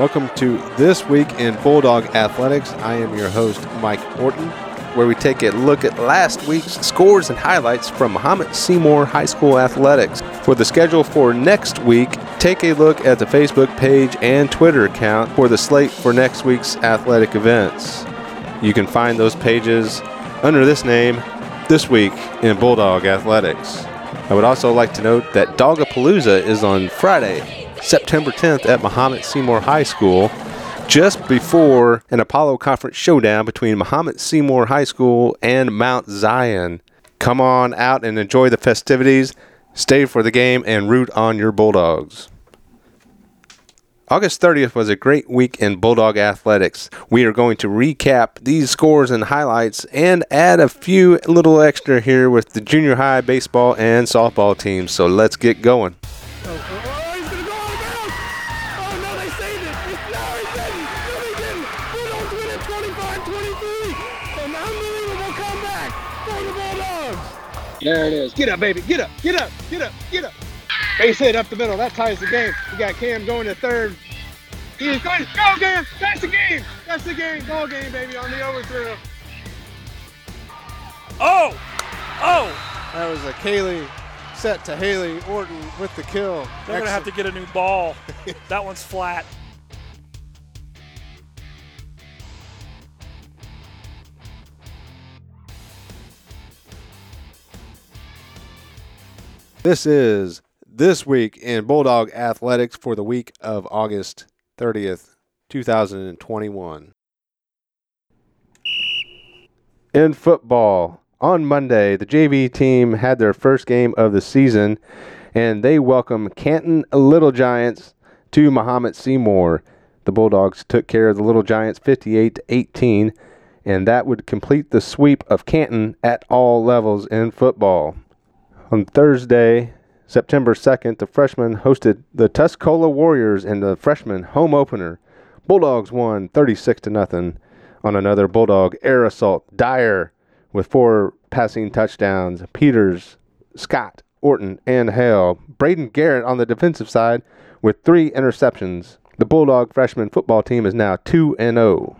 Welcome to This Week in Bulldog Athletics. I am your host, Mike Orton, where we take a look at last week's scores and highlights from Mahomet Seymour High School Athletics. For the schedule for next week, take a look at the Facebook page and Twitter account for the slate for next week's athletic events. You can find those pages under this name, This Week in Bulldog Athletics. I would also like to note that Dogapalooza is on Friday, September 10th at Mahomet Seymour High School, just before an Apollo Conference showdown between Mahomet Seymour High School and Mount Zion. Come on out and enjoy the festivities, stay for the game, and root on your Bulldogs. August 30th was a great week in Bulldog athletics. We are going to recap these scores and highlights and add a few little extra here with the junior high baseball and softball teams. So let's get going. There it is. Get up, baby. Get up. Get up. Get up. Get up. Base hit up the middle. That ties the game. We got Cam going to third. He's going. Go, Cam. That's the game. That's the game. Ball game, baby, on the overthrow. Oh! Oh! That was a Kaylee set to Haley Orton with the kill. They're going to have to get a new ball. that one's flat. This is This Week in Bulldog Athletics for the week of August 30th, 2021. In football, on Monday, the JV team had their first game of the season and they welcome Canton Little Giants to Mahomet Seymour. The Bulldogs took care of the Little Giants 58 to 18 and that would complete the sweep of Canton at all levels in football. On Thursday, September 2nd, the freshmen hosted the Tuscola Warriors in the freshman home opener. Bulldogs won 36 to nothing on another Bulldog air assault. Dyer with four passing touchdowns. Peters, Scott, Orton, and Hale. Braden Garrett on the defensive side with three interceptions. The Bulldog freshman football team is now 2 and 0.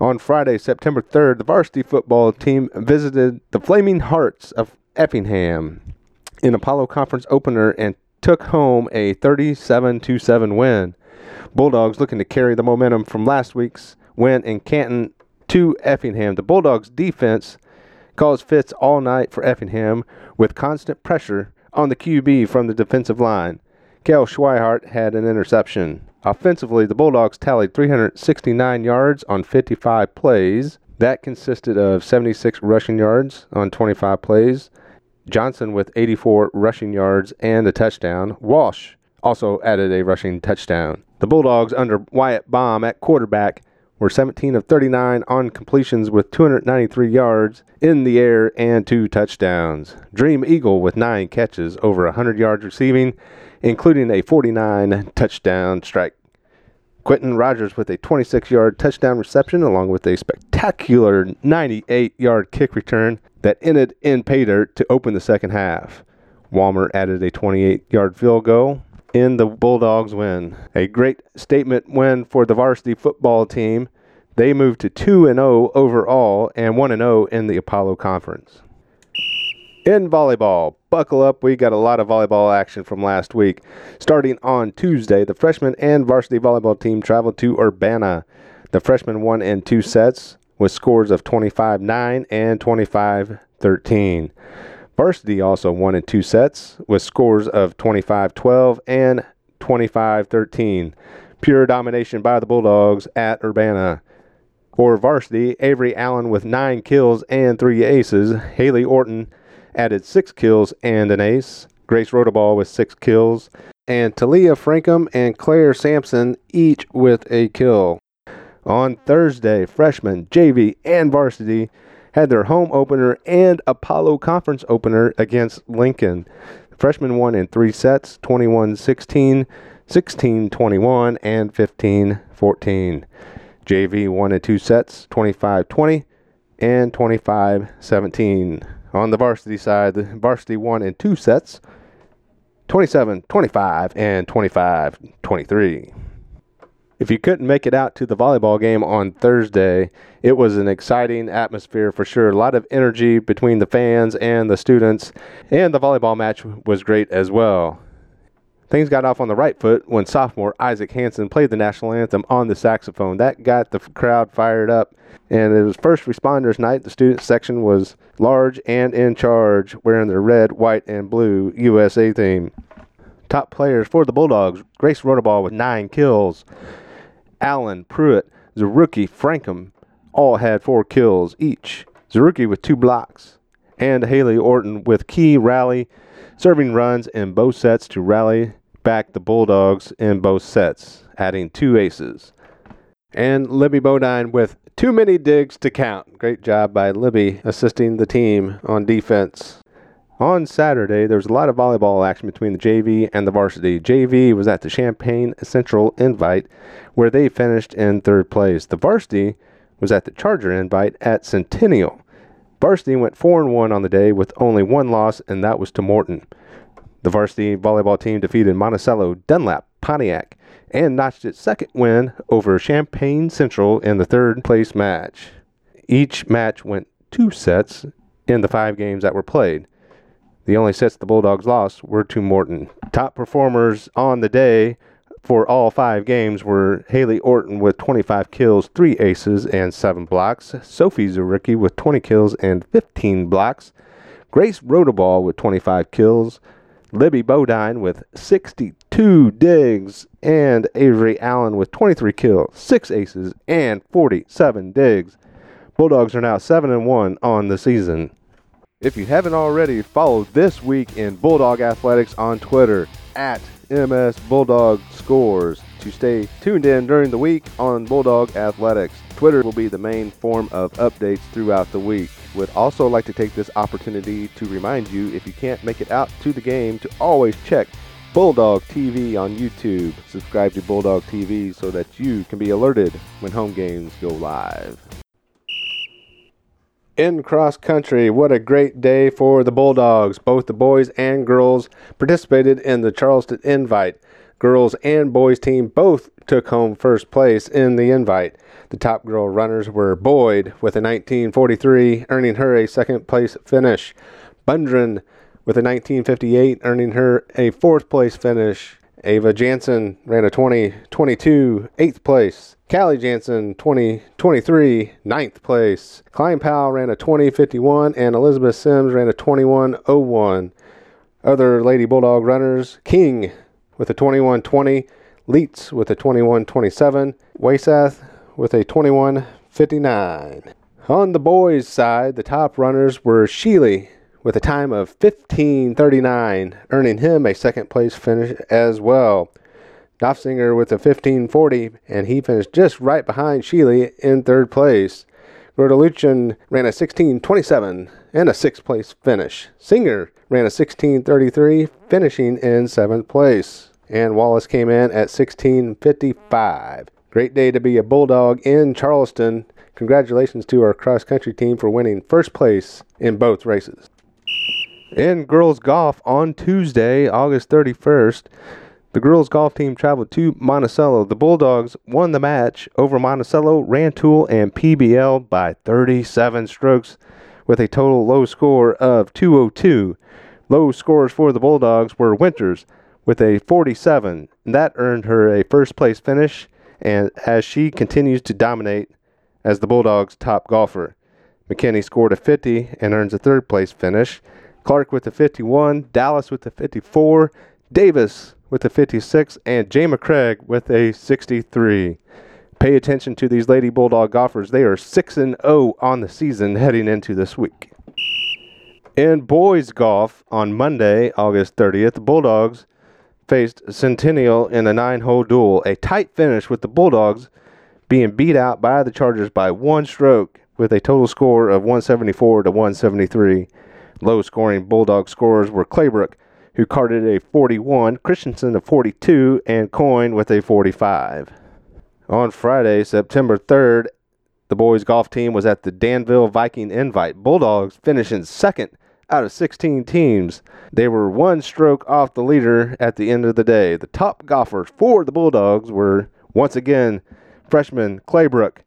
On Friday, September 3rd, the varsity football team visited the Flaming Hearts of Effingham in Apollo Conference opener and took home a 37 7 win. Bulldogs looking to carry the momentum from last week's win in Canton to Effingham. The Bulldogs defense caused fits all night for Effingham with constant pressure on the QB from the defensive line. Kel Schweihart had an interception. Offensively, the Bulldogs tallied 369 yards on 55 plays. That consisted of 76 rushing yards on 25 plays, Johnson with 84 rushing yards and a touchdown. Walsh also added a rushing touchdown. The Bulldogs, under Wyatt Baum at quarterback, were 17 of 39 on completions with 293 yards in the air and two touchdowns. Dream Eagle with nine catches, over 100 yards receiving, including a 49 touchdown strike. Quentin Rogers with a 26 yard touchdown reception, along with a spectacular 98 yard kick return that ended in pay dirt to open the second half. Walmer added a 28 yard field goal in the Bulldogs win. A great statement win for the varsity football team. They moved to 2 0 overall and 1 0 in the Apollo Conference. In volleyball, buckle up. We got a lot of volleyball action from last week. Starting on Tuesday, the freshman and varsity volleyball team traveled to Urbana. The freshmen won in two sets with scores of 25 9 and 25 13. Varsity also won in two sets with scores of 25 12 and 25 13. Pure domination by the Bulldogs at Urbana. For varsity, Avery Allen with nine kills and three aces. Haley Orton added six kills and an ace. Grace Rodaball with six kills. And Talia Frankham and Claire Sampson each with a kill. On Thursday, freshmen, JV, and varsity had their home opener and Apollo Conference opener against Lincoln. Freshmen won in three sets 21 16, 16 21, and 15 14. JV won in two sets 25 20 and 25 17. On the varsity side, the varsity won in two sets 27 25 and 25 23. If you couldn't make it out to the volleyball game on Thursday, it was an exciting atmosphere for sure. A lot of energy between the fans and the students, and the volleyball match was great as well. Things got off on the right foot when sophomore Isaac Hansen played the national anthem on the saxophone. That got the crowd fired up, and it was first responders night. The student section was large and in charge, wearing their red, white, and blue USA theme. Top players for the Bulldogs Grace Rodaball with nine kills. Allen, Pruitt, Zaruki, Frankham all had four kills each. Zaruki with two blocks. And Haley Orton with key rally, serving runs in both sets to rally back the Bulldogs in both sets, adding two aces. And Libby Bodine with too many digs to count. Great job by Libby assisting the team on defense. On Saturday, there was a lot of volleyball action between the JV and the varsity. JV was at the Champaign Central Invite, where they finished in third place. The varsity was at the Charger Invite at Centennial. Varsity went 4 and 1 on the day with only one loss, and that was to Morton. The varsity volleyball team defeated Monticello, Dunlap, Pontiac, and notched its second win over Champaign Central in the third place match. Each match went two sets in the five games that were played. The only sets the Bulldogs lost were to Morton. Top performers on the day for all five games were Haley Orton with 25 kills, 3 aces, and 7 blocks. Sophie Zaricki with 20 kills and 15 blocks. Grace Rodaball with 25 kills. Libby Bodine with 62 digs. And Avery Allen with 23 kills, 6 aces, and 47 digs. Bulldogs are now 7 and 1 on the season. If you haven't already, follow This Week in Bulldog Athletics on Twitter at MS Bulldog Scores to stay tuned in during the week on Bulldog Athletics. Twitter will be the main form of updates throughout the week. Would also like to take this opportunity to remind you if you can't make it out to the game to always check Bulldog TV on YouTube. Subscribe to Bulldog TV so that you can be alerted when home games go live in cross country. What a great day for the Bulldogs. Both the boys and girls participated in the Charleston Invite. Girls and boys team both took home first place in the invite. The top girl runners were Boyd with a 1943, earning her a second place finish. Bundren with a 1958, earning her a fourth place finish. Ava Jansen ran a 2022, eighth place. Callie Jansen, 2023, ninth place. Klein Powell ran a 2051, and Elizabeth Sims ran a 2101. Other Lady Bulldog runners King with a 2120, Leets with a 2127, Waysath with a 2159. On the boys' side, the top runners were Sheely with a time of 15:39, earning him a second place finish as well. Knopfsinger with a 15:40, and he finished just right behind Sheely in third place. Gordeluchin ran a 16:27 and a sixth place finish. Singer ran a 16:33, finishing in seventh place. And Wallace came in at 16:55. Great day to be a Bulldog in Charleston. Congratulations to our cross country team for winning first place in both races. In girls golf on Tuesday, August 31st, the girls golf team traveled to Monticello. The Bulldogs won the match over Monticello, Rantoul, and PBL by 37 strokes with a total low score of 202. Low scores for the Bulldogs were Winters with a 47, and that earned her a first place finish and as she continues to dominate as the Bulldogs' top golfer. McKinney scored a 50 and earns a third place finish. Clark with the 51, Dallas with the 54, Davis with the 56, and Jay McCraig with a 63. Pay attention to these Lady Bulldog golfers. They are 6 and 0 on the season heading into this week. In boys golf on Monday, August 30th, the Bulldogs faced Centennial in a nine hole duel. A tight finish with the Bulldogs being beat out by the Chargers by one stroke with a total score of 174 to 173. Low scoring Bulldog scorers were Claybrook, who carded a 41, Christensen a 42, and Coyne with a 45. On Friday, September 3rd, the boys' golf team was at the Danville Viking Invite. Bulldogs finishing second out of 16 teams. They were one stroke off the leader at the end of the day. The top golfers for the Bulldogs were Once again, freshman Claybrook,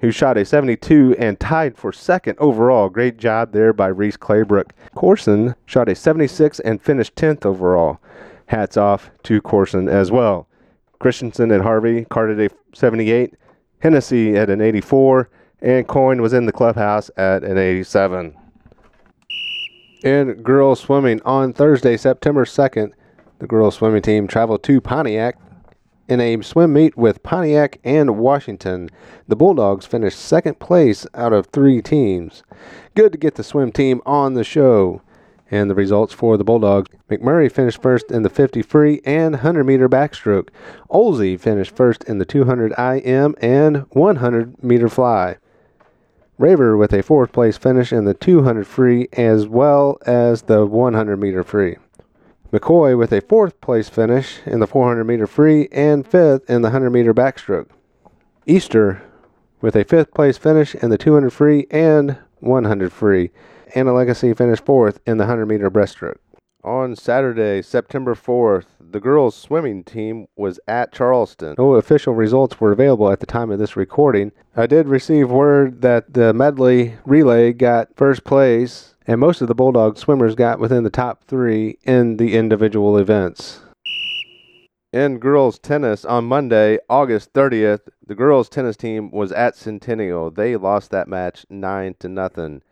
who shot a 72 and tied for second overall. Great job there by Reese Claybrook. Corson shot a 76 and finished 10th overall. Hats off to Corson as well. Christensen and Harvey carded a 78, Hennessy at an 84, and Coyne was in the clubhouse at an 87. In girls swimming on Thursday, September 2nd, the girls swimming team traveled to Pontiac in a swim meet with Pontiac and Washington. The Bulldogs finished second place out of three teams. Good to get the swim team on the show. And the results for the Bulldogs McMurray finished first in the 50 free and 100 meter backstroke. Olsey finished first in the 200 IM and 100 meter fly. Raver with a fourth place finish in the 200 free as well as the 100 meter free. McCoy with a fourth place finish in the 400 meter free and fifth in the 100 meter backstroke. Easter with a fifth place finish in the 200 free and 100 free. Anna Legacy finished fourth in the 100 meter breaststroke. On Saturday, September 4th, the girls' swimming team was at Charleston. No official results were available at the time of this recording. I did receive word that the medley relay got first place, and most of the Bulldog swimmers got within the top three in the individual events. In girls tennis on Monday, August 30th, the girls tennis team was at Centennial. They lost that match 9 to nothing.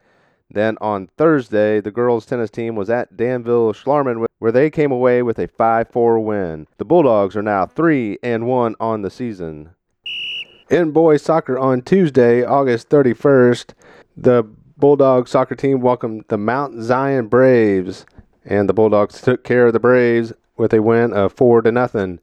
Then on Thursday, the girls' tennis team was at Danville Schlarman, where they came away with a 5-4 win. The Bulldogs are now 3 and 1 on the season. In boys soccer on Tuesday, August 31st, the Bulldog soccer team welcomed the Mount Zion Braves, and the Bulldogs took care of the Braves with a win of 4 to nothing.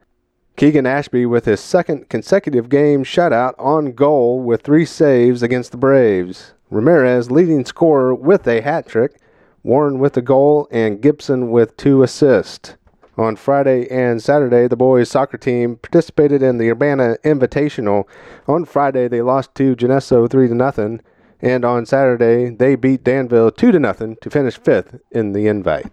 Keegan Ashby with his second consecutive game shutout on goal with three saves against the Braves. Ramirez leading scorer with a hat trick, Warren with a goal, and Gibson with two assists. On Friday and Saturday, the boys' soccer team participated in the Urbana Invitational. On Friday, they lost to Geneseo 3 to nothing, and on Saturday, they beat Danville 2 to nothing to finish fifth in the invite.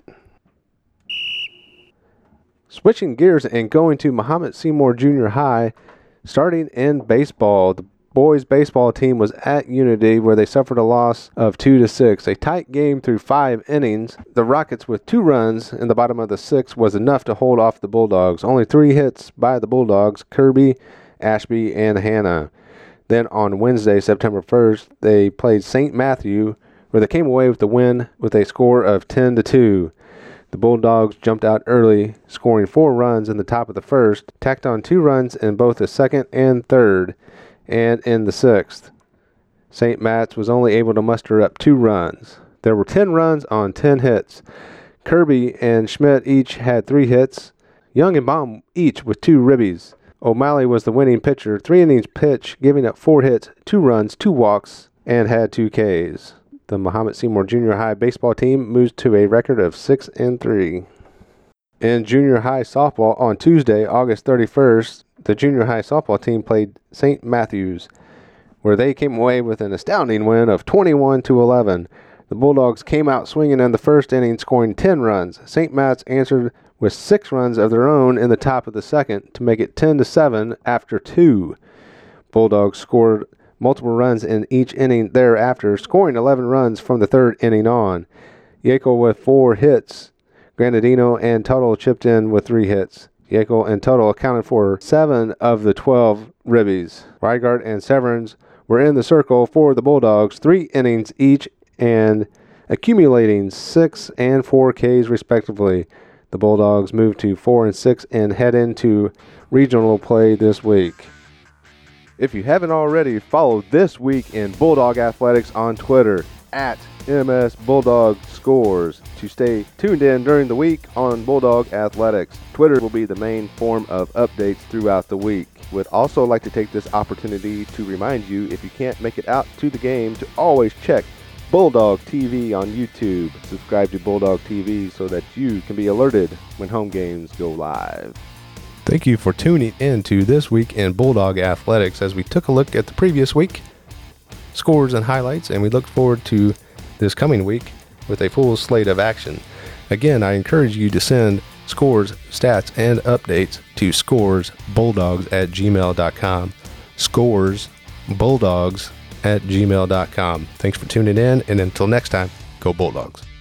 Switching gears and going to Mahomet Seymour Junior High, starting in baseball, the boys baseball team was at Unity where they suffered a loss of 2 to 6. A tight game through 5 innings. The Rockets with 2 runs in the bottom of the 6th was enough to hold off the Bulldogs. Only 3 hits by the Bulldogs, Kirby, Ashby, and Hannah. Then on Wednesday, September 1st, they played St. Matthew where they came away with the win with a score of 10 to 2. The Bulldogs jumped out early, scoring 4 runs in the top of the first, tacked on 2 runs in both the second and third and in the sixth. St. Matt's was only able to muster up two runs. There were 10 runs on 10 hits. Kirby and Schmidt each had three hits. Young and Baum each with two ribbies. O'Malley was the winning pitcher, three innings pitch, giving up four hits, two runs, two walks, and had two Ks. The Mahomet Seymour Junior High baseball team moves to a record of six and three. In junior high softball on Tuesday, August 31st, the junior high softball team played St. Matthews, where they came away with an astounding win of 21 to 11. The Bulldogs came out swinging in the first inning, scoring 10 runs. St. Matt's answered with six runs of their own in the top of the second to make it 10 to 7 after two. Bulldogs scored multiple runs in each inning thereafter, scoring 11 runs from the third inning on. Yekel with four hits. Granadino and Tuttle chipped in with three hits. Yekel and Tuttle accounted for seven of the 12 ribbies. Reigart and Severns were in the circle for the Bulldogs, three innings each and accumulating six and four Ks respectively. The Bulldogs move to four and six and head into regional play this week. If you haven't already, follow This Week in Bulldog Athletics on Twitter at MS Bulldog Scores to stay tuned in during the week on Bulldog Athletics. Twitter will be the main form of updates throughout the week. Would also like to take this opportunity to remind you if you can't make it out to the game to always check Bulldog TV on YouTube. Subscribe to Bulldog TV so that you can be alerted when home games go live. Thank you for tuning in to This Week in Bulldog Athletics as we took a look at the previous week, scores and highlights, and we look forward to this coming week with a full slate of action. Again, I encourage you to send scores, stats, and updates to scoresbulldogs at gmail.com. Scores bulldogs at gmail.com. Thanks for tuning in, and until next time, go Bulldogs.